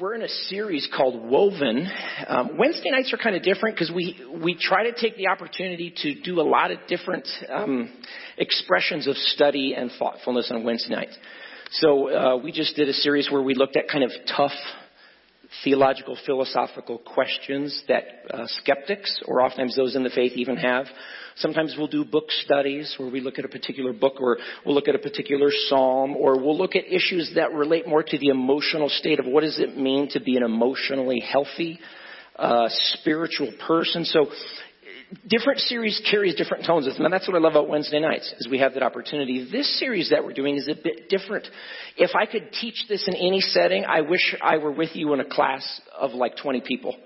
we're in a series called Woven. Um, Wednesday nights are kind of different because we we try to take the opportunity to do a lot of different um, expressions of study and thoughtfulness on Wednesday nights. So uh, we just did a series where we looked at kind of tough theological, philosophical questions that uh, skeptics, or oftentimes those in the faith, even have. Sometimes we'll do book studies where we look at a particular book, or we'll look at a particular psalm, or we'll look at issues that relate more to the emotional state of what does it mean to be an emotionally healthy, uh, spiritual person. So different series carries different tones. And that's what I love about Wednesday nights, is we have that opportunity. This series that we're doing is a bit different. If I could teach this in any setting, I wish I were with you in a class of like 20 people.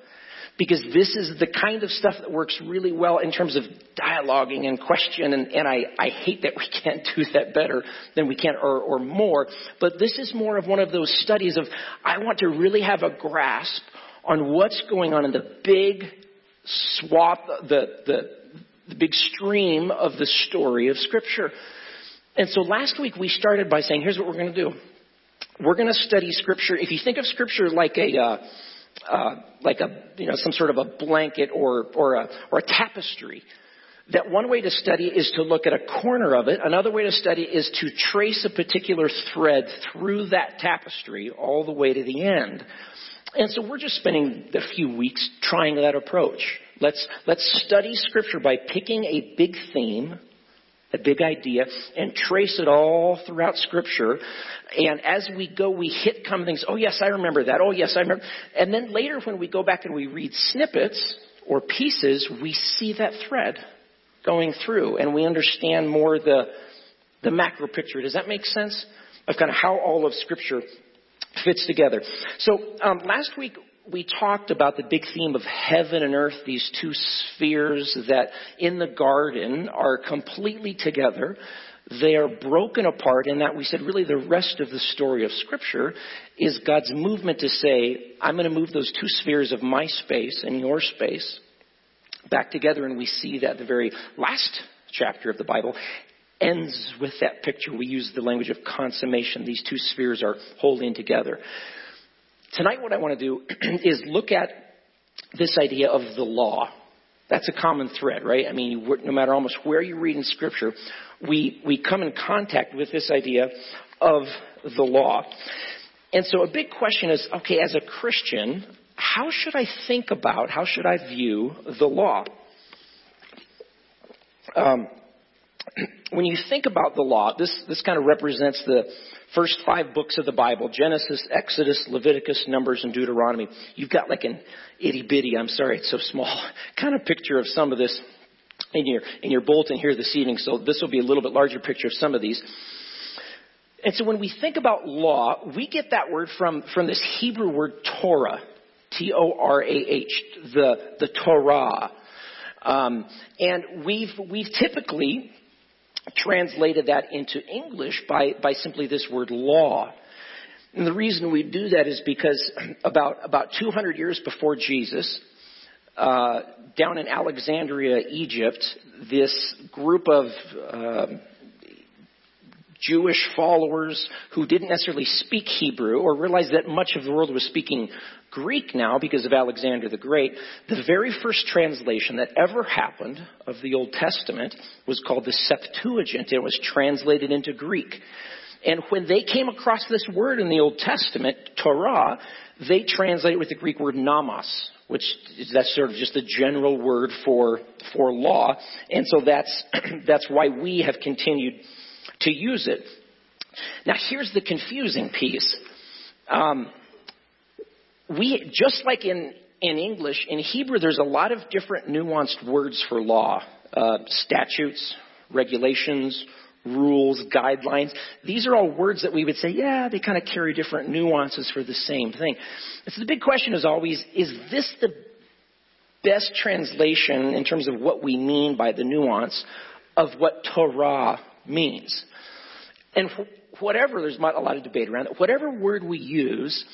Because this is the kind of stuff that works really well in terms of dialoguing and question, and, and I, I hate that we can't do that better than we can or, or more. But this is more of one of those studies of I want to really have a grasp on what's going on in the big swath, the, the, the big stream of the story of Scripture. And so last week we started by saying, here's what we're going to do. We're going to study Scripture. If you think of Scripture like a, uh, uh, like a, you know, some sort of a blanket or, or a, or a tapestry, that one way to study is to look at a corner of it. Another way to study is to trace a particular thread through that tapestry all the way to the end. And so we're just spending a few weeks trying that approach. Let's, let's study scripture by picking a big theme, a big idea, and trace it all throughout scripture. And as we go, we hit common things. Oh yes, I remember that. Oh yes, I remember. And then later when we go back and we read snippets or pieces, we see that thread going through and we understand more the, the macro picture. Does that make sense? Of kind of how all of scripture fits together. So um, last week we talked about the big theme of heaven and earth, these two spheres that in the garden are completely together. They are broken apart in that we said really the rest of the story of scripture is God's movement to say, I'm going to move those two spheres of my space and your space back together and we see that the very last chapter of the Bible ends with that picture. We use the language of consummation. These two spheres are holding together. Tonight, what I want to do is look at this idea of the law. That's a common thread, right? I mean, no matter almost where you read in Scripture, we, we come in contact with this idea of the law. And so a big question is, okay, as a Christian, how should I think about, how should I view the law? Um, when you think about the law, this, this kind of represents the first five books of the Bible Genesis, Exodus, Leviticus, Numbers, and Deuteronomy. You've got like an itty bitty, I'm sorry, it's so small, kind of picture of some of this in your, in your bulletin here this evening. So this will be a little bit larger picture of some of these. And so when we think about law, we get that word from, from this Hebrew word Torah. T-O-R-A-H, the, the Torah. Um, and we've, we've typically translated that into English by, by simply this word law. And the reason we do that is because about, about 200 years before Jesus, uh, down in Alexandria, Egypt, this group of uh, Jewish followers who didn't necessarily speak Hebrew or realized that much of the world was speaking Greek now because of Alexander the Great, the very first translation that ever happened of the Old Testament was called the Septuagint. It was translated into Greek. And when they came across this word in the Old Testament, Torah, they translate it with the Greek word nomos, which is that's sort of just the general word for for law. And so that's that's why we have continued to use it. Now here's the confusing piece. Um, we, just like in, in English, in Hebrew, there's a lot of different nuanced words for law. Uh, statutes, regulations, rules, guidelines. These are all words that we would say, yeah, they kind of carry different nuances for the same thing. So the big question is always, is this the best translation in terms of what we mean by the nuance of what Torah means? And whatever, there's not a lot of debate around it, whatever word we use,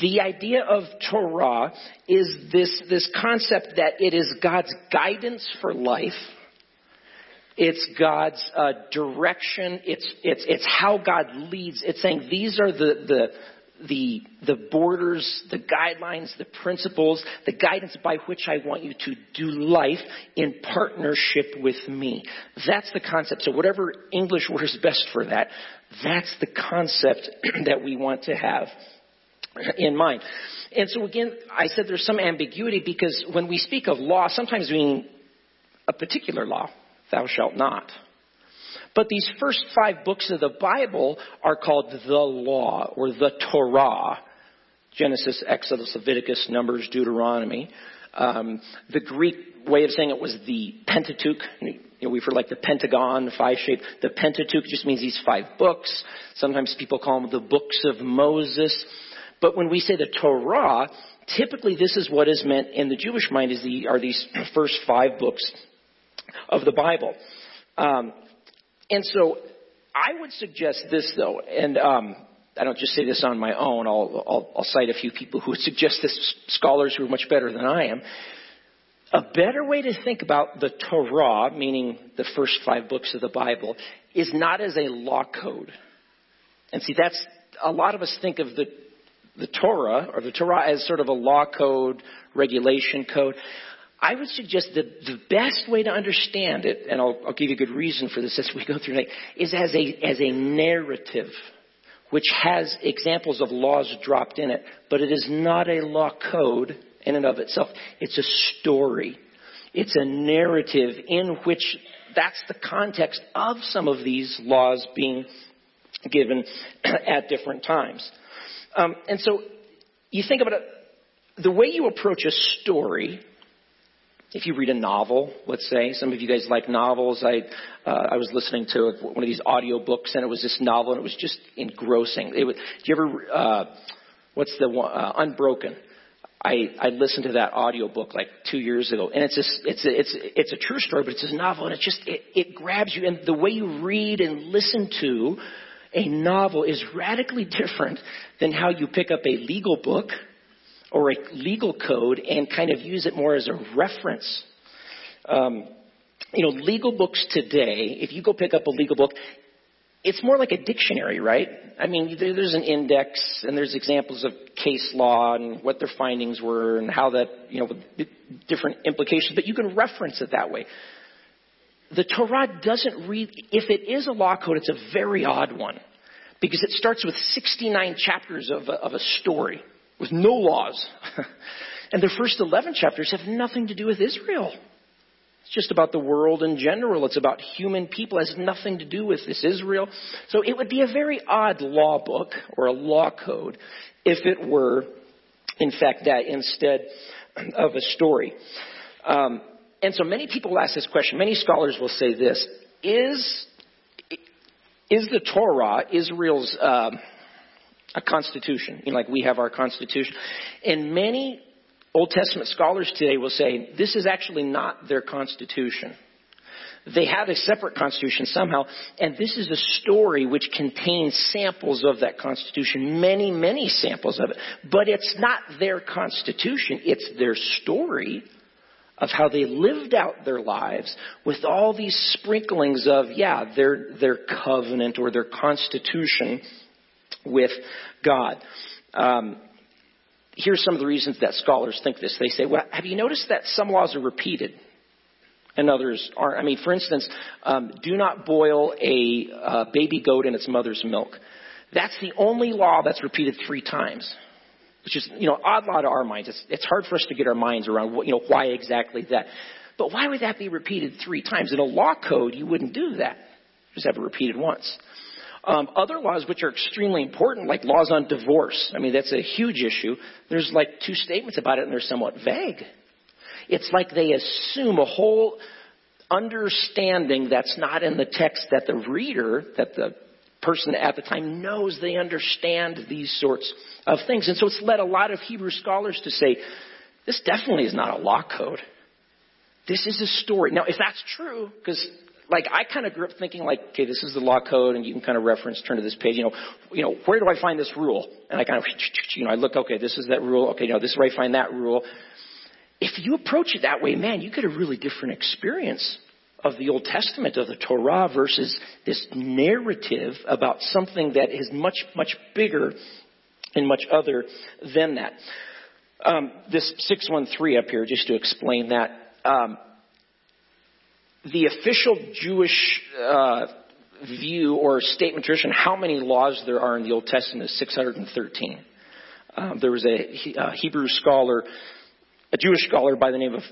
the idea of Torah is this, this concept that it is God's guidance for life. It's God's uh, direction. It's, it's, it's how God leads. It's saying these are the, the, the, the borders, the guidelines, the principles, the guidance by which I want you to do life in partnership with me. That's the concept. So whatever English word is best for that, that's the concept that we want to have in mind. And so again, I said there's some ambiguity because when we speak of law, sometimes we mean a particular law, thou shalt not. But these first five books of the Bible are called the law or the Torah. Genesis, Exodus, Leviticus, Numbers, Deuteronomy. Um, the Greek way of saying it was the Pentateuch. You know, we've heard like the Pentagon, five shape. The Pentateuch just means these five books. Sometimes people call them the books of Moses. But when we say the Torah, typically this is what is meant in the Jewish mind is the, are these first five books of the Bible. Um, and so I would suggest this though, and um, I don't just say this on my own. I'll, I'll, I'll cite a few people who would suggest this, scholars who are much better than I am. A better way to think about the Torah, meaning the first five books of the Bible, is not as a law code. And see, that's a lot of us think of the the Torah or the Torah as sort of a law code, regulation code. I would suggest that the best way to understand it, and I'll, I'll give you a good reason for this as we go through tonight, is as a, as a narrative which has examples of laws dropped in it, but it is not a law code in and of itself. It's a story. It's a narrative in which that's the context of some of these laws being given at different times. Um, and so you think about it, the way you approach a story if you read a novel, let's say, some of you guys like novels. I uh, I was listening to one of these audio books, and it was this novel, and it was just engrossing. It was, do you ever uh, what's the one uh, Unbroken? I I listened to that audio book like two years ago, and it's a, it's a, it's it's a true story, but it's a novel, and it just it, it grabs you, and the way you read and listen to a novel is radically different than how you pick up a legal book or a legal code and kind of use it more as a reference. Um, you know, legal books today, if you go pick up a legal book, it's more like a dictionary, right? I mean, there's an index and there's examples of case law and what their findings were and how that, you know, different implications, but you can reference it that way. The Torah doesn't read, if it is a law code, it's a very odd one because it starts with 69 chapters of a, of a story with no laws. and the first 11 chapters have nothing to do with Israel. It's just about the world in general. It's about human people. It has nothing to do with this Israel. So it would be a very odd law book or a law code if it were, in fact, that instead of a story. Um, and so many people ask this question. Many scholars will say this: Is is the Torah Israel's uh, a constitution, you know, like we have our constitution. And many Old Testament scholars today will say this is actually not their constitution. They have a separate constitution somehow, and this is a story which contains samples of that constitution, many, many samples of it. But it's not their constitution, it's their story of how they lived out their lives with all these sprinklings of, yeah, their, their covenant or their constitution with God. Um, here's some of the reasons that scholars think this. They say, well, have you noticed that some laws are repeated? and others aren't. I mean, for instance, um, do not boil a uh, baby goat in its mother's milk. That's the only law that's repeated three times, which is, you know, odd law to our minds. It's, it's hard for us to get our minds around, what, you know, why exactly that. But why would that be repeated three times? In a law code, you wouldn't do that. Just have it repeated once. Um, other laws which are extremely important, like laws on divorce, I mean, that's a huge issue. There's like two statements about it and they're somewhat vague. It's like they assume a whole understanding that's not in the text that the reader, that the person at the time knows they understand these sorts of things. And so it's led a lot of Hebrew scholars to say, this definitely is not a law code. This is a story. Now, if that's true, because like I kind of grew up thinking like, okay, this is the law code, and you can kind of reference, turn to this page, you know, you know, where do I find this rule? And I kind of, you know, I look, okay, this is that rule. Okay, you know, this is where I find that rule. If you approach it that way, man, you get a really different experience of the Old Testament, of the Torah, versus this narrative about something that is much, much bigger and much other than that. Um, this 613 up here, just to explain that. Um, the official Jewish uh, view or statement tradition, how many laws there are in the Old Testament is 613. Um, there was a, a Hebrew scholar, a Jewish scholar by the name of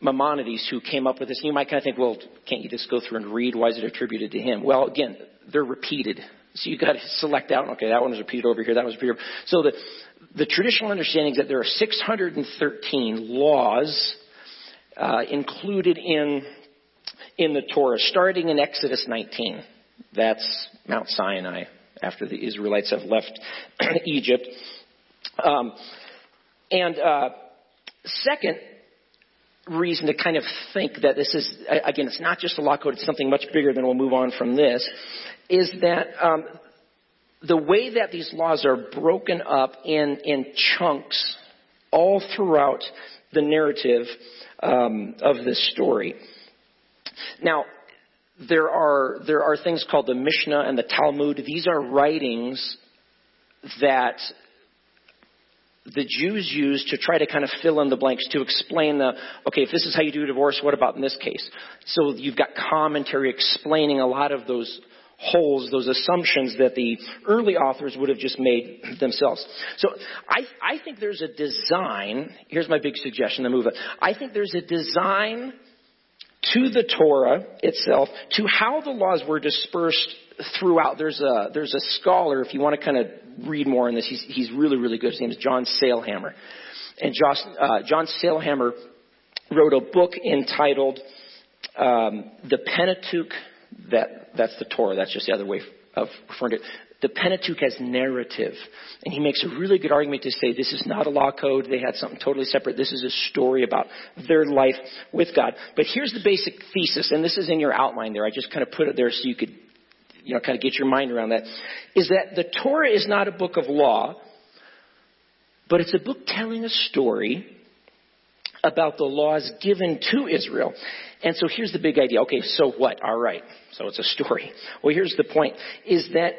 Maimonides who came up with this. And you might kind of think, well, can't you just go through and read? Why is it attributed to him? Well, again, they're repeated. So you've got to select out, okay, that one was repeated over here, that was repeated. So the, the traditional understanding is that there are 613 laws uh, included in, in the Torah, starting in Exodus 19. That's Mount Sinai after the Israelites have left Egypt. Um, and uh, second, reason to kind of think that this is, again, it's not just a law code, it's something much bigger than we'll move on from this, is that um, the way that these laws are broken up in, in chunks all throughout the narrative um, of this story. Now, there are, there are things called the Mishnah and the Talmud. These are writings that the Jews used to try to kind of fill in the blanks to explain the, okay, if this is how you do divorce, what about in this case? So you've got commentary explaining a lot of those holes, those assumptions that the early authors would have just made themselves. So I, I think there's a design, here's my big suggestion to move. I think there's a design to the Torah itself, to how the laws were dispersed throughout. There's a, there's a scholar, if you want to kind of read more on this, he's, he's really, really good. His name is John Sailhamer. And Josh, uh, John Sailhamer wrote a book entitled um, The Pentateuch. That, that's the Torah. That's just the other way of referring to it. The Pentateuch as narrative. And he makes a really good argument to say this is not a law code. They had something totally separate. This is a story about their life with God. But here's the basic thesis, and this is in your outline there. I just kind of put it there so you could you know, kind of get your mind around that, is that the Torah is not a book of law, but it's a book telling a story about the laws given to Israel. And so here's the big idea. Okay, so what? All right. So it's a story. Well, here's the point is that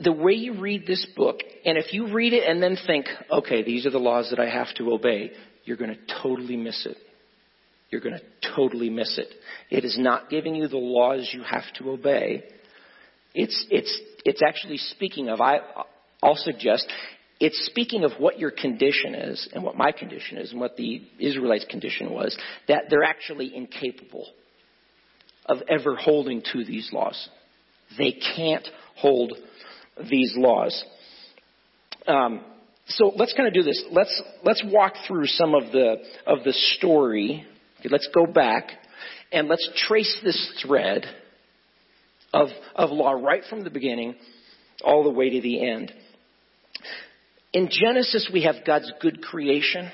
the way you read this book, and if you read it and then think, okay, these are the laws that I have to obey, you're going to totally miss it. You're going to totally miss it. It is not giving you the laws you have to obey. It's, it's, it's actually speaking of, I, I'll suggest, it's speaking of what your condition is and what my condition is and what the Israelites' condition was, that they're actually incapable of ever holding to these laws. They can't hold these laws. Um, so let's kind of do this. Let's let's walk through some of the of the story. Okay, let's go back and let's trace this thread of, of law right from the beginning all the way to the end. In Genesis, we have God's good creation,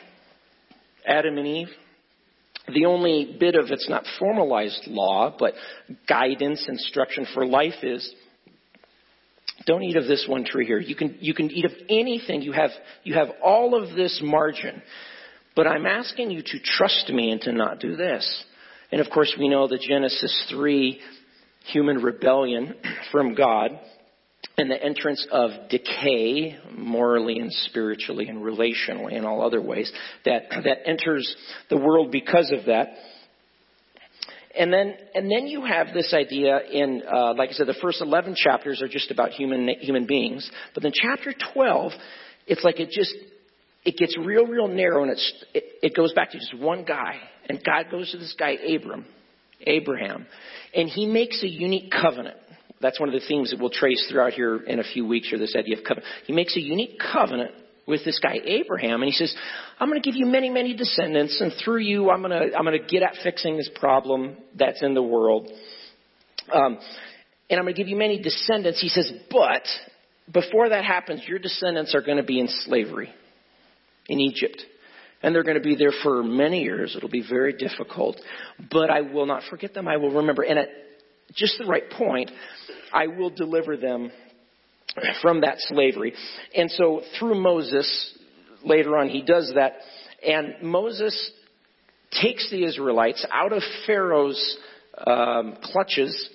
Adam and Eve. The only bit of it's not formalized law, but guidance, instruction for life is don't eat of this one tree here. You can, you can eat of anything. You have, you have all of this margin. But I'm asking you to trust me and to not do this. And of course, we know the Genesis 3 human rebellion from God and the entrance of decay morally and spiritually and relationally and all other ways that, that enters the world because of that. And then, and then you have this idea in, uh, like I said, the first 11 chapters are just about human, human beings. But then chapter 12, it's like it just, it gets real, real narrow and it's, it, it goes back to just one guy. And God goes to this guy, Abram, Abraham. And he makes a unique covenant. That's one of the themes that we'll trace throughout here in a few weeks, or this idea of covenant. He makes a unique covenant with this guy Abraham, and he says, "I'm going to give you many, many descendants, and through you, I'm going to I'm going to get at fixing this problem that's in the world, um, and I'm going to give you many descendants." He says, "But before that happens, your descendants are going to be in slavery in Egypt." And they're going to be there for many years. It'll be very difficult. But I will not forget them. I will remember. And at just the right point, I will deliver them from that slavery. And so through Moses, later on, he does that. And Moses takes the Israelites out of Pharaoh's um, clutches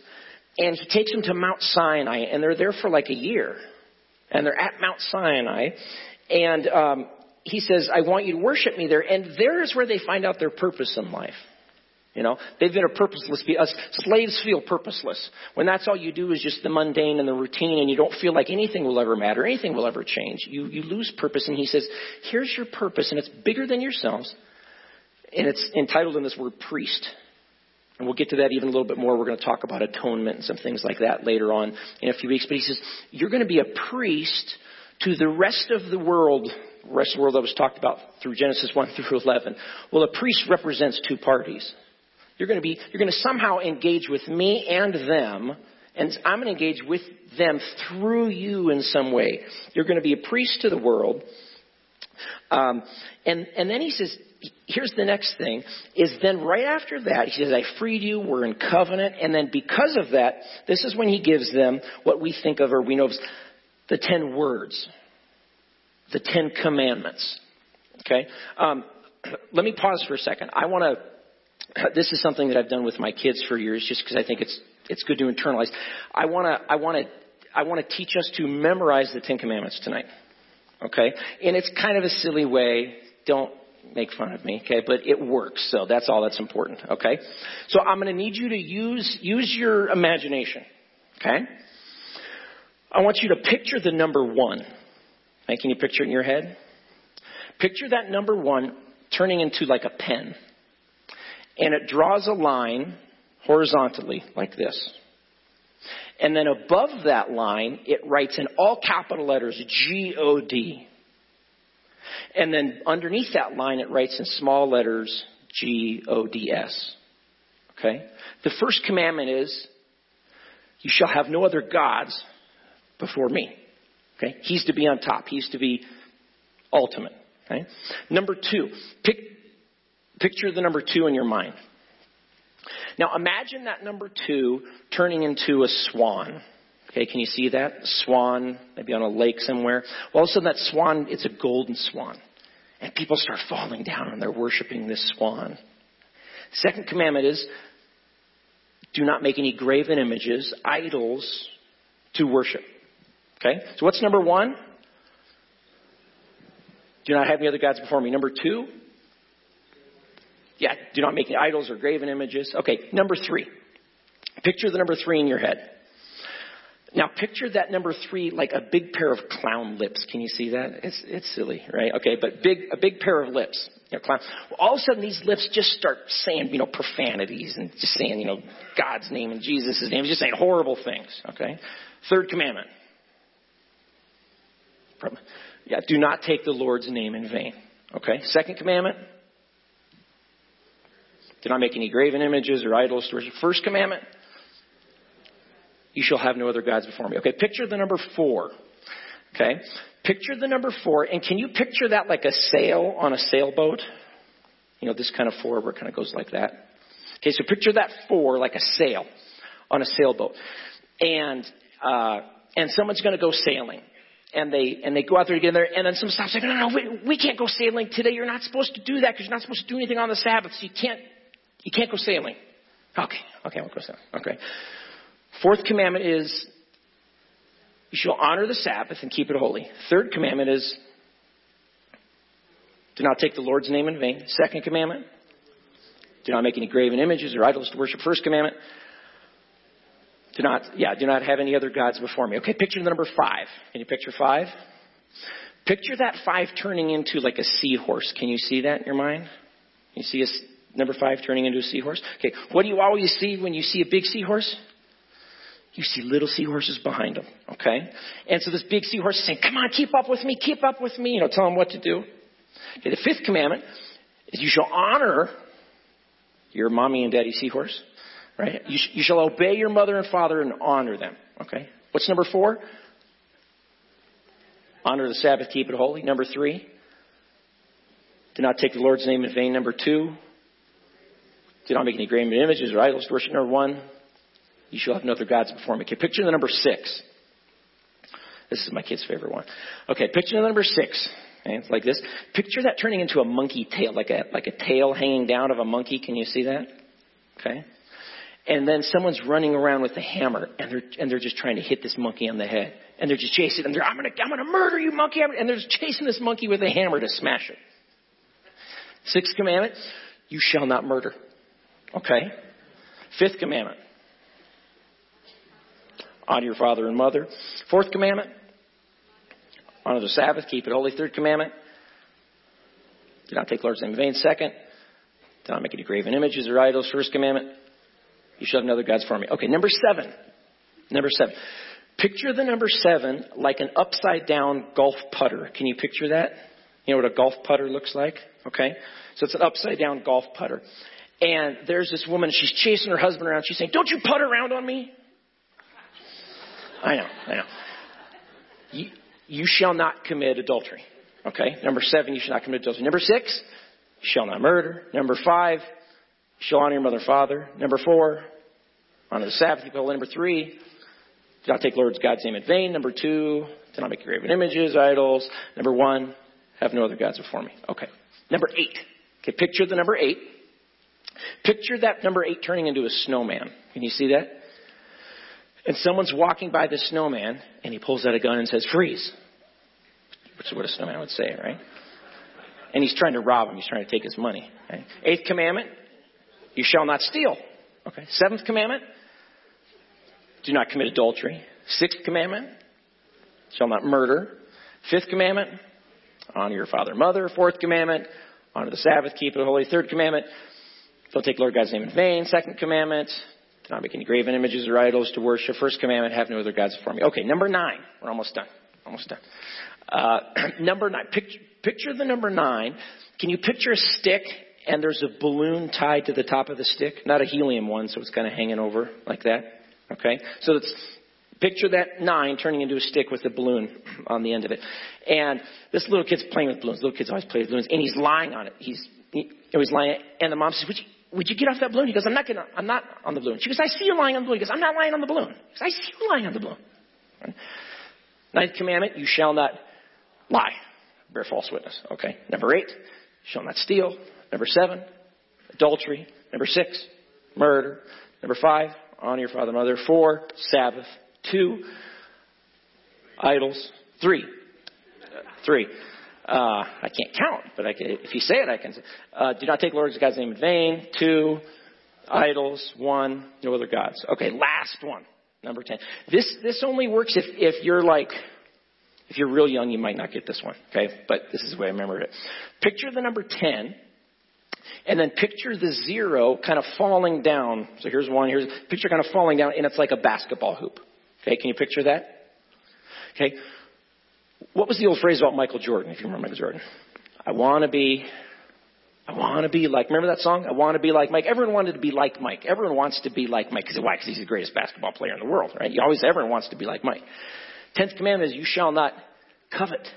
and he takes them to Mount Sinai. And they're there for like a year. And they're at Mount Sinai. And um, he says, I want you to worship me there. And there is where they find out their purpose in life. You know, they've been a purposeless. Us slaves feel purposeless when that's all you do is just the mundane and the routine, and you don't feel like anything will ever matter, anything will ever change. You you lose purpose. And he says, "Here's your purpose, and it's bigger than yourselves, and it's entitled in this word priest." And we'll get to that even a little bit more. We're going to talk about atonement and some things like that later on in a few weeks. But he says, You're going to be a priest to the rest of the world, the rest of the world that was talked about through Genesis 1 through 11. Well, a priest represents two parties. You're going to be, you're going to somehow engage with me and them, and I'm going to engage with them through you in some way. You're going to be a priest to the world. Um, and, and then he says, here's the next thing, is then right after that, he says, I freed you, we're in covenant, and then because of that, this is when he gives them what we think of or we know as the ten words, the ten commandments. Okay? Um, let me pause for a second. I want to this is something that I've done with my kids for years just because I think it's it's good to internalize. I want to I want to I want to teach us to memorize the 10 commandments tonight. Okay? And it's kind of a silly way. Don't make fun of me, okay? But it works. So that's all that's important, okay? So I'm going to need you to use use your imagination. Okay? I want you to picture the number 1. Okay, can you picture it in your head? Picture that number 1 turning into like a pen and it draws a line horizontally like this. And then above that line, it writes in all capital letters G O D. And then underneath that line, it writes in small letters G O D S. Okay? The first commandment is, You shall have no other gods before me. Okay? He's to be on top. He's to be ultimate. Okay? Number two, pick Picture the number two in your mind. Now imagine that number two turning into a swan. Okay, can you see that? Swan, maybe on a lake somewhere. Well, all of a sudden that swan, it's a golden swan. And people start falling down and they're worshiping this swan. Second commandment is, do not make any graven images, idols, to worship. Okay? So what's number one? Do not have any other gods before me. Number two, yeah, do not make idols or graven images. Okay, number three. Picture the number three in your head. Now picture that number three like a big pair of clown lips. Can you see that? It's, it's silly, right? Okay, but big, a big pair of lips. You know, clown. All of a sudden these lips just start saying, you know, profanities and just saying, you know, God's name and Jesus' name, just saying horrible things, okay? Third commandment. Yeah, do not take the Lord's name in vain. Okay? Second commandment. Do not make any graven images or idols worship. First commandment, you shall have no other gods before me. Okay, picture the number four. Okay, picture the number four, and can you picture that like a sail on a sailboat? You know, this kind of four where it kind of goes like that. Okay, so picture that four like a sail on a sailboat, and uh, and someone's going to go sailing, and they and they go out there together, and then someone stops like, no, no, no, we, we can't go sailing today. You're not supposed to do that because you're not supposed to do anything on the Sabbath. So you can't you can't go sailing. Okay, okay, I won't go sailing. Okay. Fourth commandment is you shall honor the Sabbath and keep it holy. Third commandment is do not take the Lord's name in vain. Second commandment, do not make any graven images or idols to worship. First commandment, do not, yeah, do not have any other gods before me. Okay, picture the number five. Can you picture five? Picture that five turning into like a seahorse. Can you see that in your mind? You see a Number five, turning into a seahorse. Okay, what do you always see when you see a big seahorse? You see little seahorses behind them. Okay? And so this big seahorse is saying, Come on, keep up with me, keep up with me. You know, tell him what to do. Okay, the fifth commandment is you shall honor your mommy and daddy seahorse. Right? You, sh- you shall obey your mother and father and honor them. Okay? What's number four? Honor the Sabbath, keep it holy. Number three, do not take the Lord's name in vain. Number two, do not make any graven images or idols worship. Number one, you shall have no other gods before me. Okay, picture the number six. This is my kid's favorite one. Okay, picture the number six. Okay, it's like this. Picture that turning into a monkey tail, like a like a tail hanging down of a monkey. Can you see that? Okay. and then someone's running around with a hammer, and they're and they're just trying to hit this monkey on the head, and they're just chasing him. They're, I'm gonna I'm gonna murder you, monkey, and they're chasing this monkey with a hammer to smash it. Sixth commandment: You shall not murder. Okay. Fifth commandment: Honor your father and mother. Fourth commandment: Honor the Sabbath, keep it holy. Third commandment: Do not take Lord's name in vain. Second: Do not make any graven images or idols. First commandment: You shall have no other gods for me. Okay, number seven. Number seven. Picture the number seven like an upside down golf putter. Can you picture that? You know what a golf putter looks like? Okay? So it's an upside down golf putter. And there's this woman, she's chasing her husband around. She's saying, Don't you putt around on me? I know, I know. You, you shall not commit adultery. Okay? Number seven, you shall not commit adultery. Number six, shall not murder. Number five, shall honor your mother and father. Number four, honor the Sabbath. Number three, do not take Lord's God's name in vain. Number two, do not make graven images, idols. Number one, have no other gods before me. Okay. Number eight. Okay, picture the number eight. Picture that number eight turning into a snowman. Can you see that? And someone's walking by the snowman, and he pulls out a gun and says, freeze. Which is what a snowman would say, right? And he's trying to rob him. He's trying to take his money. Okay? Eighth commandment, you shall not steal. Okay. Seventh commandment, do not commit adultery. Sixth commandment, shall not murder. Fifth commandment, honor your father and mother. Fourth commandment, honor the Sabbath, keep it holy. Third commandment, don't take Lord God's name in vain. Second commandment, do not make any graven images or idols to worship. First commandment, have no other gods before me. Okay, number nine. We're almost done. Almost done. Uh, number nine. Picture, picture the number nine. Can you picture a stick and there's a balloon tied to the top of the stick? Not a helium one, so it's kind of hanging over like that. Okay? So it's, picture that nine turning into a stick with a balloon on the end of it. And this little kid's playing with balloons. Little kids always play with balloons. And he's lying on it. He's, he, he's lying. And the mom says, would you, would you get off that balloon? He goes, I'm not gonna, I'm not on the balloon. She goes, I see you lying on the balloon. He goes, I'm not lying on the balloon. He goes, I see you lying on the balloon. Ninth commandment, you shall not lie. Bear false witness. Okay. Number eight, shall not steal. Number seven, adultery. Number six, murder. Number five, honor your father and mother. Four, Sabbath. Two, idols. Three, uh, three. Uh, I can't count, but I can, if you say it, I can say. Uh, do not take Lord God's name in vain. Two, idols. One, no other gods. Okay, last one. Number ten. This this only works if if you're like if you're real young, you might not get this one. Okay, but this is the way I remember it. Picture the number ten and then picture the zero kind of falling down. So here's one, here's picture kind of falling down, and it's like a basketball hoop. Okay, can you picture that? Okay. What was the old phrase about Michael Jordan, if you remember Michael Jordan? I want to be, I want to be like, remember that song? I want to be like Mike. Everyone wanted to be like Mike. Everyone wants to be like Mike. Cause, why? Because he's the greatest basketball player in the world, right? You always, everyone wants to be like Mike. Tenth commandment is you shall not covet.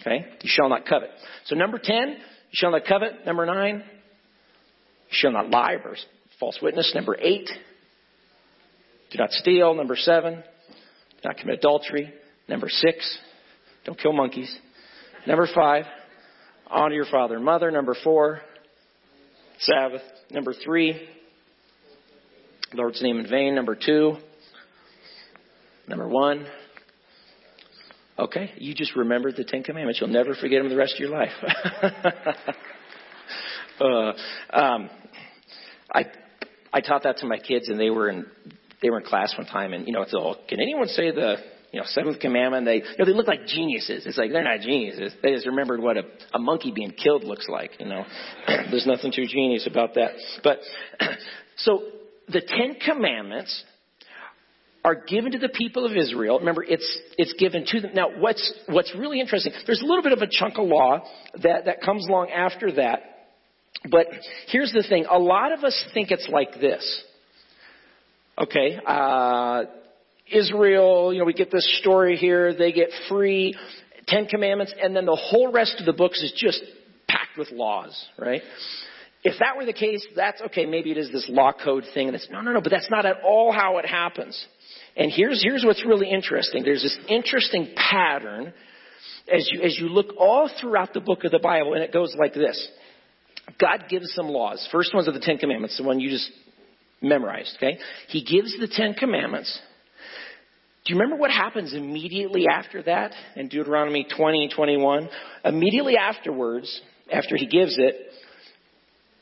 Okay? You shall not covet. So number ten, you shall not covet. Number nine, you shall not lie, or false witness. Number eight, do not steal. Number seven, do not commit adultery. Number six, don't kill monkeys. Number five, honor your father and mother. Number four, Sabbath. Number three, Lord's name in vain. Number two, number one, okay, you just remembered the Ten Commandments. You'll never forget them the rest of your life. uh, um, I I taught that to my kids, and they were in they were in class one time, and you know, it's all. Can anyone say the you know seventh commandment? They you know they look like geniuses. It's like they're not geniuses. They just remembered what a, a monkey being killed looks like. You know, there's nothing too genius about that. But so the Ten Commandments are given to the people of Israel. Remember, it's, it's given to them. Now, what's, what's really interesting, there's a little bit of a chunk of law that, that comes along after that. But here's the thing. A lot of us think it's like this. Okay, uh, Israel, you know, we get this story here. They get free, Ten Commandments, and then the whole rest of the books is just packed with laws, right? If that were the case, that's okay. Maybe it is this law code thing. And it's, no, no, no, but that's not at all how it happens. And here's, here's what's really interesting. There's this interesting pattern as you, as you look all throughout the book of the Bible, and it goes like this. God gives some laws. First ones are the Ten Commandments, the one you just memorized, okay? He gives the Ten Commandments. Do you remember what happens immediately after that in Deuteronomy 20 and 21? Immediately afterwards, after he gives it,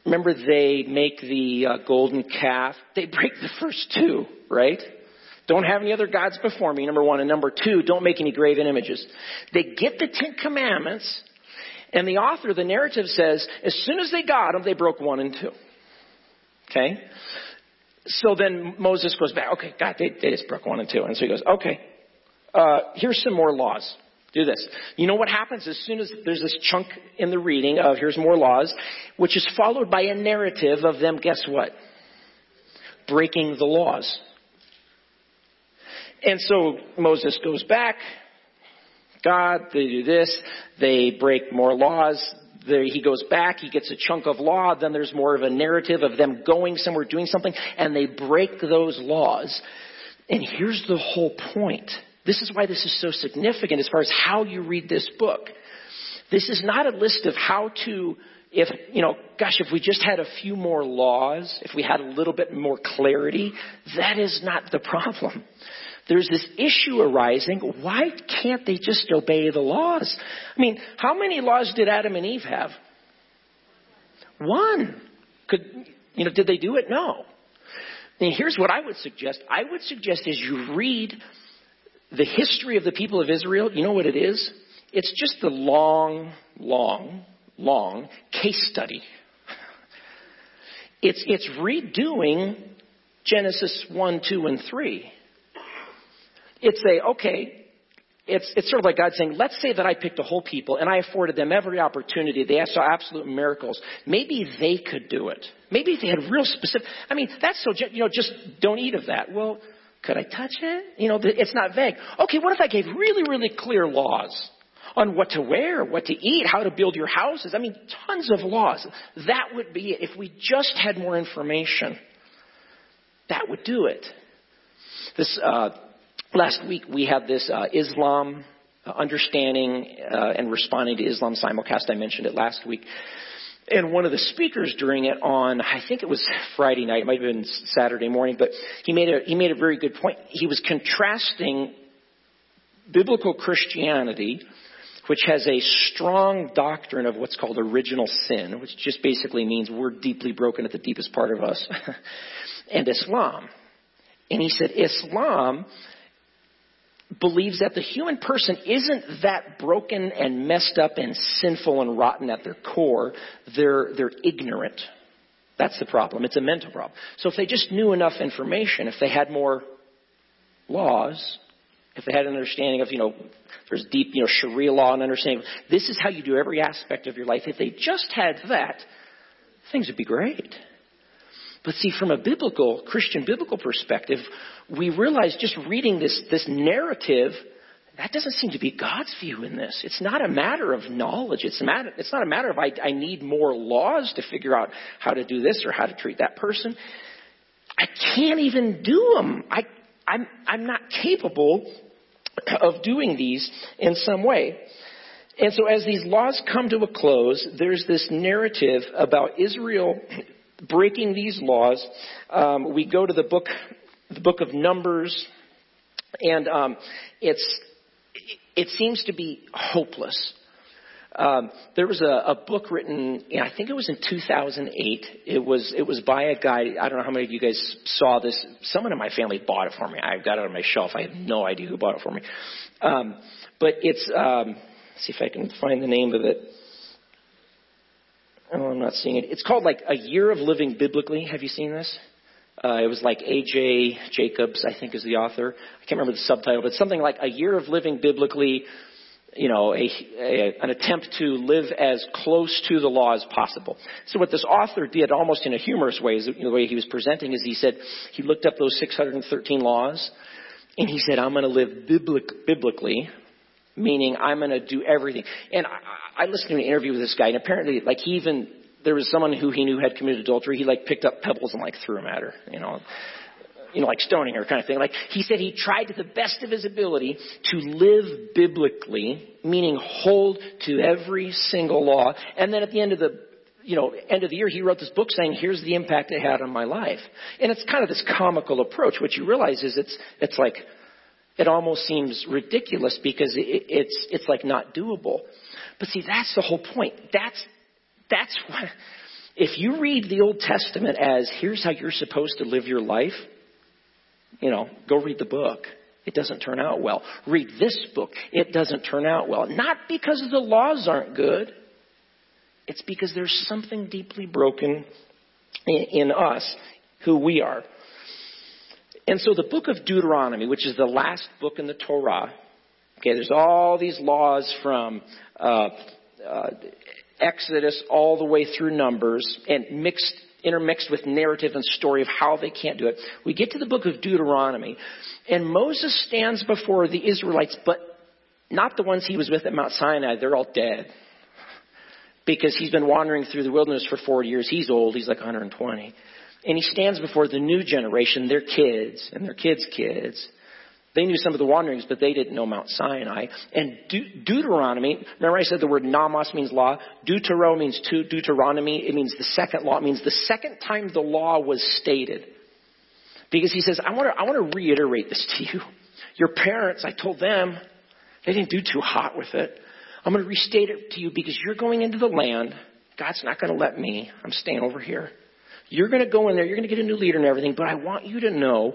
remember they make the uh, golden calf. They break the first two, right? Don't have any other gods before me, number one. And number two, don't make any graven images. They get the Ten Commandments, and the author, the narrative says, as soon as they got them, they broke one and two. Okay? So then Moses goes back, okay, God, they, they just broke one and two. And so he goes, okay, uh, here's some more laws. Do this. You know what happens as soon as there's this chunk in the reading of here's more laws, which is followed by a narrative of them, guess what? Breaking the laws. And so Moses goes back. God, they do this. They break more laws he goes back, he gets a chunk of law, then there's more of a narrative of them going somewhere, doing something, and they break those laws. And here's the whole point. This is why this is so significant as far as how you read this book. This is not a list of how to, if, you know, gosh, if we just had a few more laws, if we had a little bit more clarity, that is not the problem there's this issue arising. Why can't they just obey the laws? I mean, how many laws did Adam and Eve have? One. Could, you know, did they do it? No. And here's what I would suggest. I would suggest as you read the history of the people of Israel, you know what it is? It's just the long, long, long case study. It's, it's redoing Genesis 1, 2, and 3 it's a, okay, it's, it's sort of like God saying, let's say that I picked a whole people and I afforded them every opportunity. They saw absolute miracles. Maybe they could do it. Maybe if they had real specific, I mean, that's so, you know, just don't eat of that. Well, could I touch it? You know, it's not vague. Okay, what if I gave really, really clear laws on what to wear, what to eat, how to build your houses? I mean, tons of laws. That would be it. If we just had more information, that would do it. This, uh, Last week we had this uh, Islam uh, understanding uh, and responding to Islam simulcast. I mentioned it last week. And one of the speakers during it on, I think it was Friday night, it might have been Saturday morning, but he made a, he made a very good point. He was contrasting biblical Christianity, which has a strong doctrine of what's called original sin, which just basically means we're deeply broken at the deepest part of us, and Islam. And he said Islam believes that the human person isn't that broken and messed up and sinful and rotten at their core. They're, they're ignorant. That's the problem. It's a mental problem. So if they just knew enough information, if they had more laws, if they had an understanding of, you know, there's deep, you know, Sharia law and understanding, this is how you do every aspect of your life. If they just had that, things would be great. But see, from a biblical, Christian biblical perspective, we realize just reading this, this narrative, that doesn't seem to be God's view in this. It's not a matter of knowledge. It's, matter, it's not a matter of I, I need more laws to figure out how to do this or how to treat that person. I can't even do them. I, I'm, I'm not capable of doing these in some way. And so as these laws come to a close, there's this narrative about Israel breaking these laws. Um, we go to the book the book of Numbers, and um, it's it seems to be hopeless. Um, there was a, a book written, I think it was in 2008. It was it was by a guy. I don't know how many of you guys saw this. Someone in my family bought it for me. I got it on my shelf. I have no idea who bought it for me. Um, but it's um, see if I can find the name of it. Oh, I'm not seeing it. It's called like A Year of Living Biblically. Have you seen this? Uh, it was like A.J. Jacobs, I think, is the author. I can't remember the subtitle, but something like A Year of Living Biblically, you know, a, a, an attempt to live as close to the law as possible. So what this author did, almost in a humorous way, is the way he was presenting, is he said he looked up those 613 laws, and he said, "I'm going to live biblic, biblically." Meaning, I'm going to do everything. And I, listened to an interview with this guy, and apparently, like, he even there was someone who he knew had committed adultery. He like picked up pebbles and like threw them at her, you know, you know, like stoning her kind of thing. Like he said, he tried to the best of his ability to live biblically, meaning hold to every single law. And then at the end of the you know, end of the year, he wrote this book saying, here's the impact it had on my life. And it's kind of this comical approach. What you realize is it's, it's like, it almost seems ridiculous because it, it's, it's like not doable. But see, that's the whole point. That's, that's what, if you read the Old Testament as, here's how you're supposed to live your life, you know, go read the book. It doesn't turn out well. Read this book. It doesn't turn out well. Not because the laws aren't good. It's because there's something deeply broken in us, who we are. And so the book of Deuteronomy, which is the last book in the Torah, okay, there's all these laws from uh, uh, Exodus all the way through Numbers and mixed, intermixed with narrative and story of how they can't do it. We get to the book of Deuteronomy, and Moses stands before the Israelites, but not the ones he was with at Mount Sinai. They're all dead because he's been wandering through the wilderness for 40 years. He's old, he's like 120. And he stands before the new generation, their kids and their kids' kids. They knew some of the wanderings, but they didn't know Mount Sinai. And De- Deuteronomy, remember I said the word nomos means law? Deutero means two. Deuteronomy, it means the second law. It means the second time the law was stated. Because he says, I want to, I want to reiterate this to you. Your parents, I told them, they didn't do too hot with it. I'm going to restate it to you because you're going into the land. God's not going to let me. I'm staying over here. You're going to go in there. You're going to get a new leader and everything. But I want you to know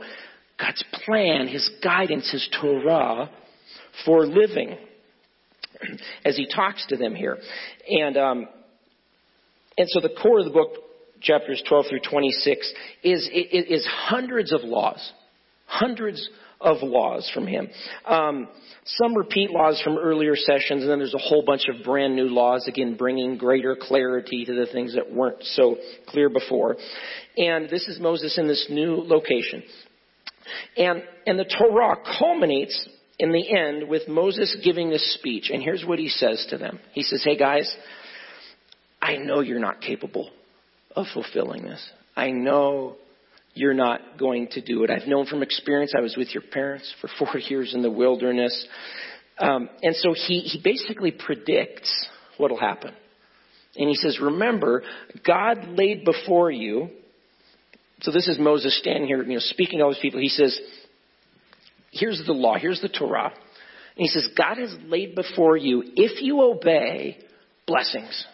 God's plan, His guidance, His Torah for living as He talks to them here. And, um, and so the core of the book, chapters 12 through 26, is, is hundreds of laws. Hundreds of laws from Him. Um, some repeat laws from earlier sessions, and then there's a whole bunch of brand new laws, again, bringing greater clarity to the things that weren't so clear before. And this is Moses in this new location. And, and the Torah culminates in the end with Moses giving this speech. And here's what he says to them. He says, Hey guys, I know you're not capable of fulfilling this. I know you're not going to do it. I've known from experience. I was with your parents for four years in the wilderness. Um, and so he, he basically predicts what will happen. And he says, Remember, God laid before you. So this is Moses standing here, you know, speaking to all these people. He says, Here's the law, here's the Torah. And he says, God has laid before you, if you obey, blessings.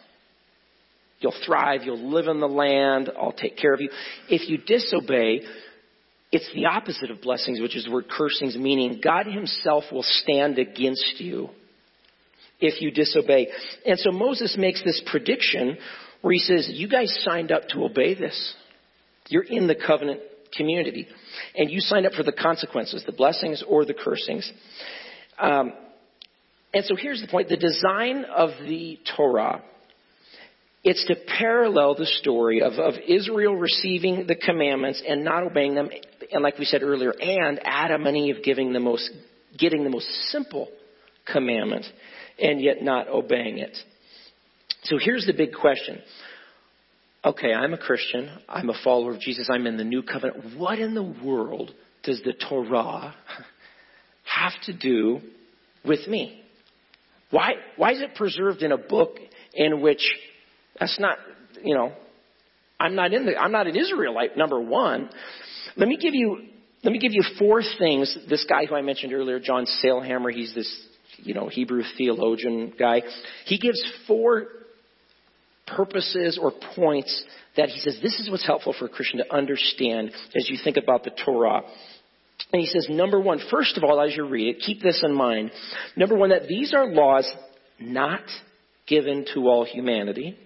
You'll thrive. You'll live in the land. I'll take care of you. If you disobey, it's the opposite of blessings, which is the word cursings, meaning God Himself will stand against you if you disobey. And so Moses makes this prediction where he says, You guys signed up to obey this. You're in the covenant community. And you signed up for the consequences, the blessings or the cursings. Um, and so here's the point the design of the Torah it's to parallel the story of, of Israel receiving the commandments and not obeying them, and like we said earlier, and Adam and Eve giving the most, getting the most simple commandment and yet not obeying it. So here's the big question. Okay, I'm a Christian. I'm a follower of Jesus. I'm in the new covenant. What in the world does the Torah have to do with me? Why, why is it preserved in a book in which that's not, you know, I'm not in the, I'm not an Israelite, number one. Let me give you, let me give you four things. This guy who I mentioned earlier, John Sailhamer, he's this, you know, Hebrew theologian guy. He gives four purposes or points that he says this is what's helpful for a Christian to understand as you think about the Torah. And he says, number one, first of all, as you read it, keep this in mind. Number one, that these are laws not given to all humanity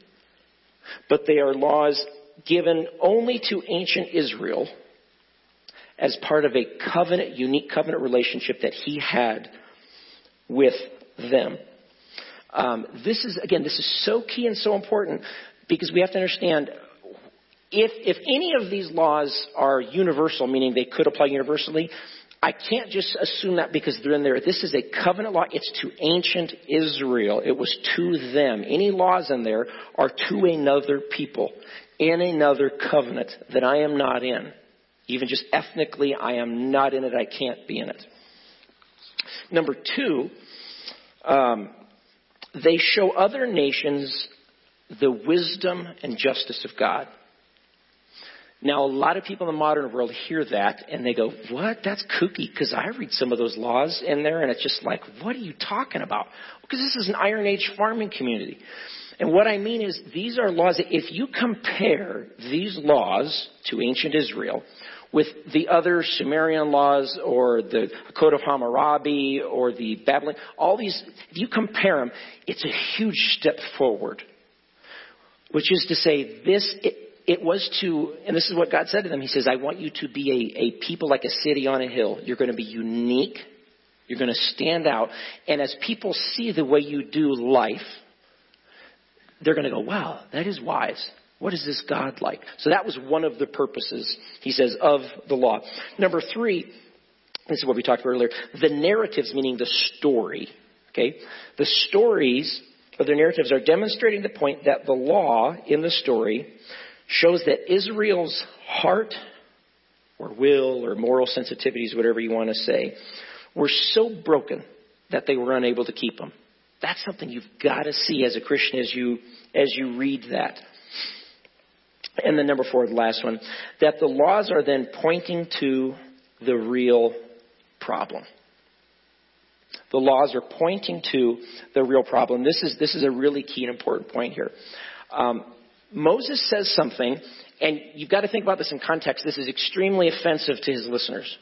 but they are laws given only to ancient Israel as part of a covenant, unique covenant relationship that he had with them. Um, this is, again, this is so key and so important because we have to understand if, if any of these laws are universal, meaning they could apply universally, I can't just assume that because they're in there. This is a covenant law. It's to ancient Israel. It was to them. Any laws in there are to another people in another covenant that I am not in. Even just ethnically, I am not in it. I can't be in it. Number two, um, they show other nations the wisdom and justice of God. Now, a lot of people in the modern world hear that and they go, What? That's kooky. Because I read some of those laws in there and it's just like, What are you talking about? Because this is an Iron Age farming community. And what I mean is, these are laws that if you compare these laws to ancient Israel with the other Sumerian laws or the Code of Hammurabi or the Babylon, all these, if you compare them, it's a huge step forward. Which is to say, this, it, it was to, and this is what God said to them. He says, I want you to be a, a people like a city on a hill. You're going to be unique. You're going to stand out. And as people see the way you do life, they're going to go, wow, that is wise. What is this God like? So that was one of the purposes, he says, of the law. Number three, this is what we talked about earlier, the narratives, meaning the story. Okay? The stories of the narratives are demonstrating the point that the law in the story shows that Israel's heart or will or moral sensitivities, whatever you want to say, were so broken that they were unable to keep them. That's something you've got to see as a Christian as you as you read that. And then number four, the last one, that the laws are then pointing to the real problem. The laws are pointing to the real problem. This is this is a really key and important point here. Um, Moses says something, and you've got to think about this in context. This is extremely offensive to his listeners.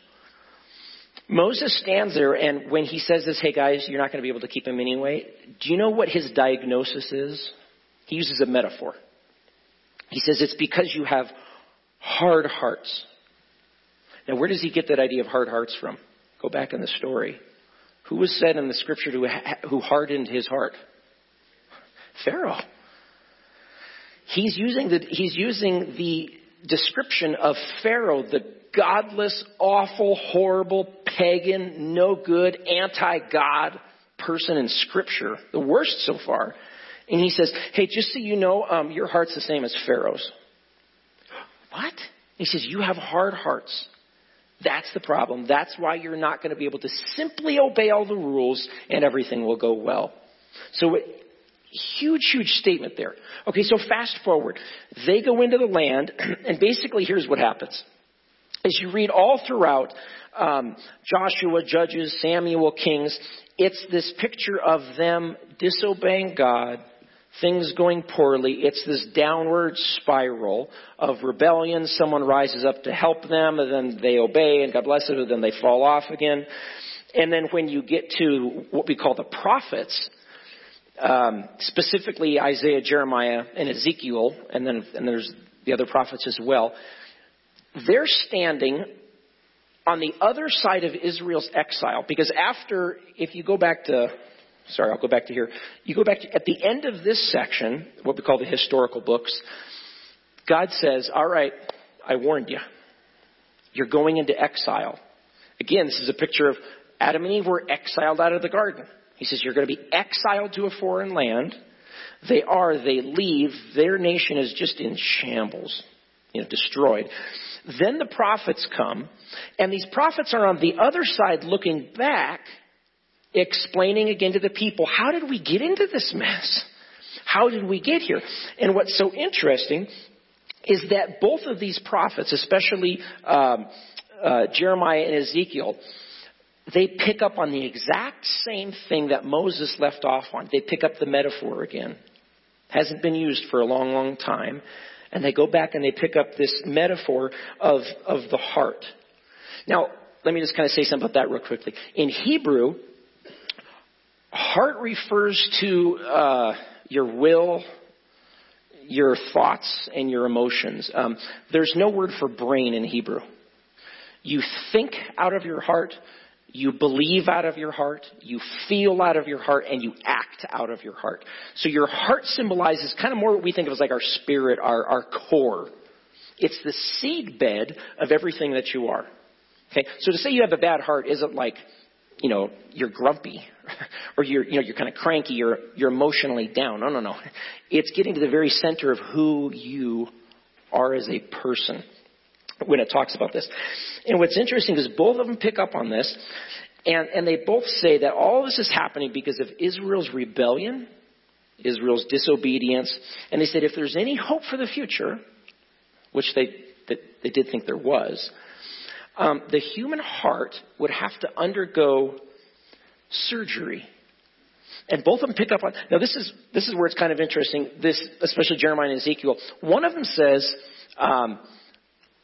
Moses stands there, and when he says this, hey guys, you're not going to be able to keep him anyway, do you know what his diagnosis is? He uses a metaphor. He says it's because you have hard hearts. Now, where does he get that idea of hard hearts from? Go back in the story. Who was said in the scripture to, who hardened his heart? Pharaoh. He's using the, he's using the description of Pharaoh, the godless, awful, horrible, pagan, no good, anti-God person in Scripture, the worst so far. And he says, hey, just so you know, um, your heart's the same as Pharaoh's. What? He says, you have hard hearts. That's the problem. That's why you're not going to be able to simply obey all the rules and everything will go well. So huge, huge statement there. Okay, so fast forward. They go into the land, and basically here's what happens. As you read all throughout um, Joshua, Judges, Samuel, Kings, it's this picture of them disobeying God, things going poorly. It's this downward spiral of rebellion. Someone rises up to help them, and then they obey, and God bless it, and then they fall off again. And then when you get to what we call the prophets, um, specifically Isaiah, Jeremiah, and Ezekiel, and then and there's the other prophets as well. They're standing on the other side of Israel's exile because after, if you go back to, sorry, I'll go back to here. You go back to, at the end of this section, what we call the historical books, God says, all right, I warned you. You're going into exile. Again, this is a picture of Adam and Eve were exiled out of the garden. He says, You're going to be exiled to a foreign land. They are, they leave. Their nation is just in shambles, you know, destroyed. Then the prophets come, and these prophets are on the other side looking back, explaining again to the people, How did we get into this mess? How did we get here? And what's so interesting is that both of these prophets, especially um, uh, Jeremiah and Ezekiel, they pick up on the exact same thing that Moses left off on. They pick up the metaphor again. Hasn't been used for a long, long time. And they go back and they pick up this metaphor of, of the heart. Now, let me just kind of say something about that real quickly. In Hebrew, heart refers to uh, your will, your thoughts, and your emotions. Um, there's no word for brain in Hebrew. You think out of your heart, you believe out of your heart, you feel out of your heart, and you act out of your heart. So your heart symbolizes kind of more what we think of as like our spirit, our, our core. It's the seed bed of everything that you are. Okay? So to say you have a bad heart isn't like, you know, you're grumpy or you're, you know, you're kind of cranky, you're, you're emotionally down. No, no, no. It's getting to the very center of who you are as a person when it talks about this. And what's interesting is both of them pick up on this, and, and they both say that all this is happening because of Israel's rebellion Israel's disobedience. And they said if there's any hope for the future, which they, that they did think there was, um, the human heart would have to undergo surgery. And both of them pick up on, now this is, this is where it's kind of interesting, this, especially Jeremiah and Ezekiel. One of them says, um,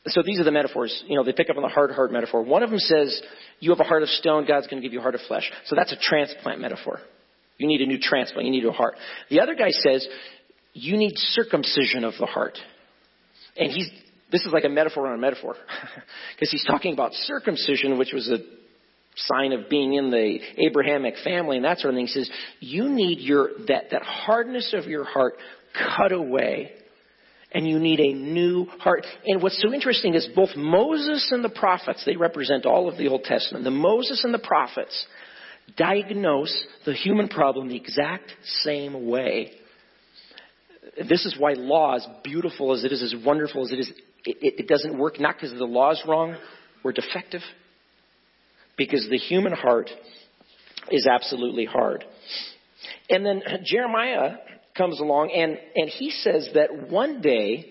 so these are the metaphors, you know, they pick up on the hard heart metaphor. One of them says, you have a heart of stone, God's going to give you a heart of flesh. So that's a transplant metaphor. You need a new transplant, you need a heart. The other guy says, you need circumcision of the heart. And he's, this is like a metaphor on a metaphor. Because he's talking about circumcision, which was a sign of being in the Abrahamic family and that sort of thing. He says, you need your, that, that hardness of your heart cut away. And you need a new heart. And what's so interesting is both Moses and the prophets, they represent all of the Old Testament. The Moses and the prophets diagnose the human problem the exact same way. This is why law, as beautiful as it is, as wonderful as it is, it, it doesn't work not because the law is wrong or defective, because the human heart is absolutely hard. And then Jeremiah comes along and, and he says that one day,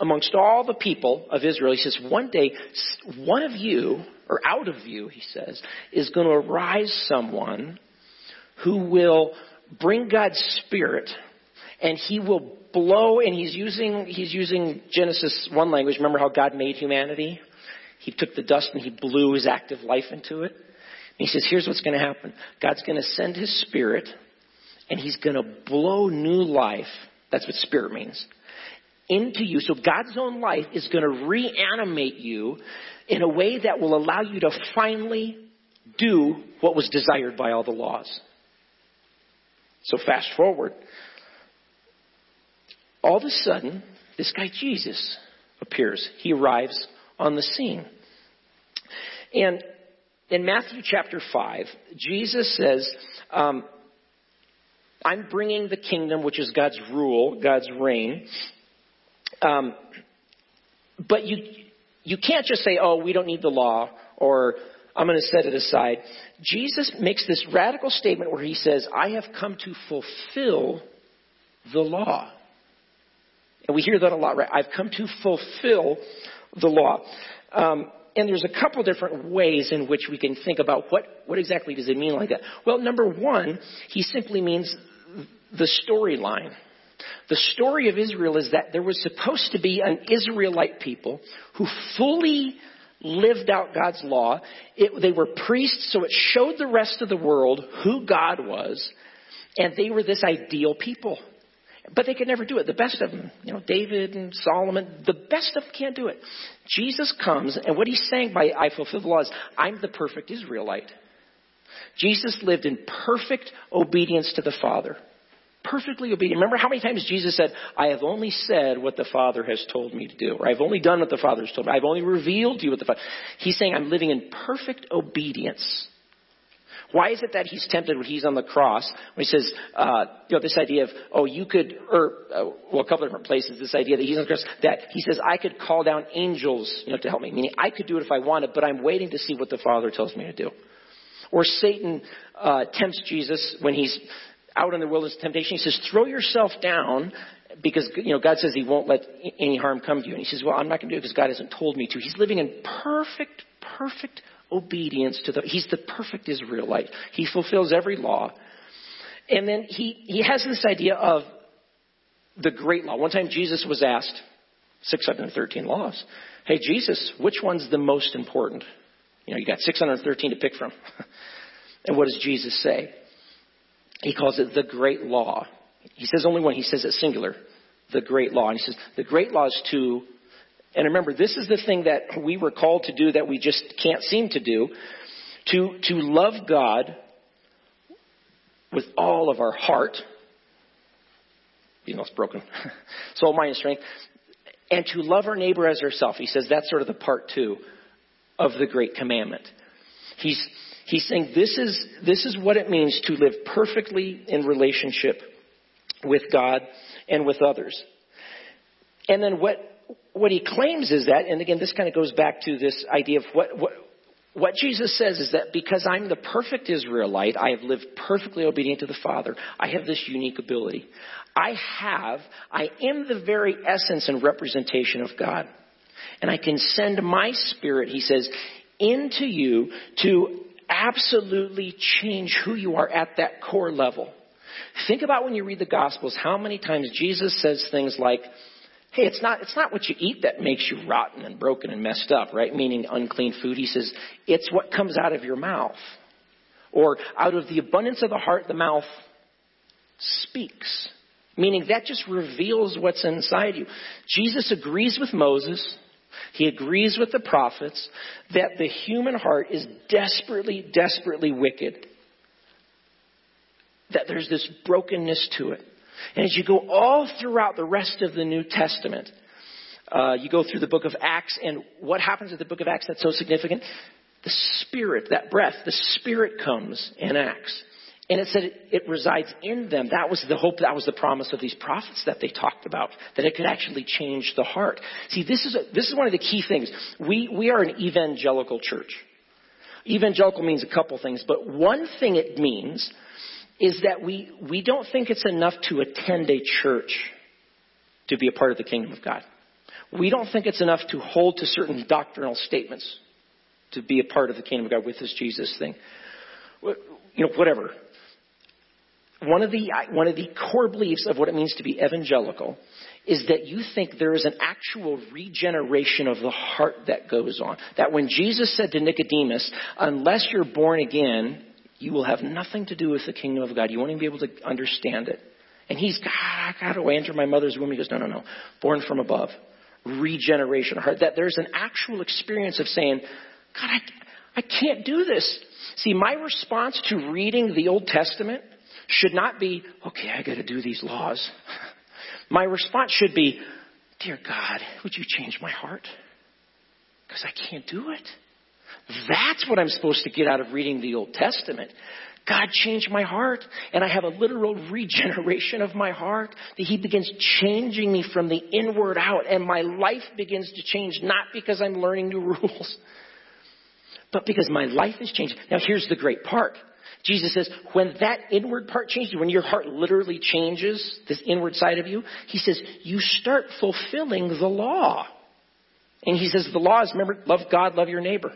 amongst all the people of Israel, he says, one day, one of you, or out of you, he says, is going to arise someone who will bring God's Spirit and he will blow, and he's using, he's using Genesis 1 language. Remember how God made humanity? He took the dust and he blew his active life into it. And he says, here's what's going to happen. God's going to send his spirit and he's going to blow new life. That's what spirit means. Into you. So God's own life is going to reanimate you in a way that will allow you to finally do what was desired by all the laws. So fast forward. All of a sudden, this guy Jesus appears. He arrives on the scene. And in Matthew chapter 5, Jesus says, um, I'm bringing the kingdom, which is God's rule, God's reign. Um, but you, you can't just say, oh, we don't need the law, or I'm going to set it aside. Jesus makes this radical statement where he says, I have come to fulfill the law. And we hear that a lot, right? I've come to fulfill the law. Um, and there's a couple different ways in which we can think about what, what exactly does it mean like that. Well, number one, he simply means the storyline. The story of Israel is that there was supposed to be an Israelite people who fully lived out God's law. It, they were priests, so it showed the rest of the world who God was, and they were this ideal people. But they could never do it. The best of them, you know, David and Solomon, the best of them can't do it. Jesus comes, and what he's saying by I fulfill the laws, I'm the perfect Israelite. Jesus lived in perfect obedience to the Father. Perfectly obedient. Remember how many times Jesus said, I have only said what the Father has told me to do, or I've only done what the Father has told me. I've only revealed to you what the Father. He's saying, I'm living in perfect obedience why is it that he's tempted when he's on the cross? When he says, uh, you know, this idea of, oh, you could, or, uh, well, a couple of different places, this idea that he's on the cross, that he says, I could call down angels, you know, to help me. Meaning, I could do it if I wanted, but I'm waiting to see what the Father tells me to do. Or Satan, uh, tempts Jesus when he's out in the wilderness temptation. He says, throw yourself down because, you know, God says he won't let any harm come to you. And he says, well, I'm not going to do it because God hasn't told me to. He's living in perfect, perfect obedience to the, he's the perfect Israelite. He fulfills every law. And then he, he has this idea of the great law. One time Jesus was asked, 613 laws. Hey, Jesus, which one's the most important? You know, you got 613 to pick from. and what does Jesus say? He calls it the great law. He says only one. He says it singular. The great law. And he says the great law is to and remember, this is the thing that we were called to do that we just can't seem to do. To, to love God with all of our heart, you know, it's broken, soul, mind, and strength, and to love our neighbor as ourselves. He says that's sort of the part two of the great commandment. He's, he's saying this is, this is what it means to live perfectly in relationship with God and with others. And then what what he claims is that, and again, this kind of goes back to this idea of what, what, what Jesus says is that because I'm the perfect Israelite, I have lived perfectly obedient to the Father, I have this unique ability. I have, I am the very essence and representation of God. And I can send my spirit, he says, into you to absolutely change who you are at that core level. Think about when you read the Gospels, how many times Jesus says things like, hey, it's not, it's not what you eat that makes you rotten and broken and messed up, right? Meaning unclean food. He says, it's what comes out of your mouth. Or out of the abundance of the heart, the mouth speaks. Meaning that just reveals what's inside you. Jesus agrees with Moses. He agrees with the prophets that the human heart is desperately, desperately wicked. That there's this brokenness to it. And as you go all throughout the rest of the New Testament, uh, you go through the book of Acts, and what happens at the book of Acts that's so significant? The Spirit, that breath, the Spirit comes in Acts. And it said it, resides in them. That was the hope, that was the promise of these prophets that they talked about, that it could actually change the heart. See, this is, a, this is one of the key things. We, we are an evangelical church. Evangelical means a couple things, but one thing it means is that we, we don't think it's enough to attend a church to be a part of the kingdom of God. We don't think it's enough to hold to certain doctrinal statements to be a part of the kingdom of God with this Jesus thing. You know, whatever. One of the, one of the core beliefs of what it means to be evangelical is that you think there is an actual regeneration of the heart that goes on. That when Jesus said to Nicodemus, unless you're born again, you will have nothing to do with the kingdom of God. You won't even be able to understand it. And he's, God, I got to enter my mother's womb. He goes, no, no, no. Born from above. Regeneration. That there's an actual experience of saying, God, I, I can't do this. See, my response to reading the Old Testament should not be, okay, I got to do these laws. My response should be, dear God, would you change my heart? Because I can't do it. That's what I'm supposed to get out of reading the Old Testament. God changed my heart, and I have a literal regeneration of my heart. That He begins changing me from the inward out, and my life begins to change, not because I'm learning new rules, but because my life is changing. Now, here's the great part. Jesus says, when that inward part changes, when your heart literally changes, this inward side of you, He says, you start fulfilling the law. And He says, the law is, remember, love God, love your neighbor.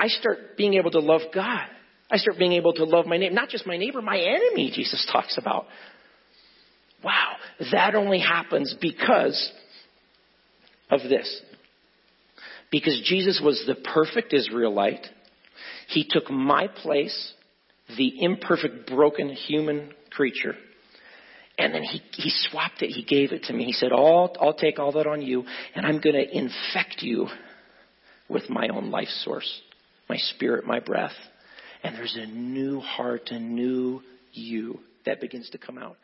I start being able to love God. I start being able to love my neighbor, not just my neighbor, my enemy, Jesus talks about. Wow, that only happens because of this. Because Jesus was the perfect Israelite. He took my place, the imperfect, broken human creature. And then he, he swapped it. He gave it to me. He said, I'll, I'll take all that on you, and I'm going to infect you with my own life source my spirit, my breath. And there's a new heart, a new you that begins to come out.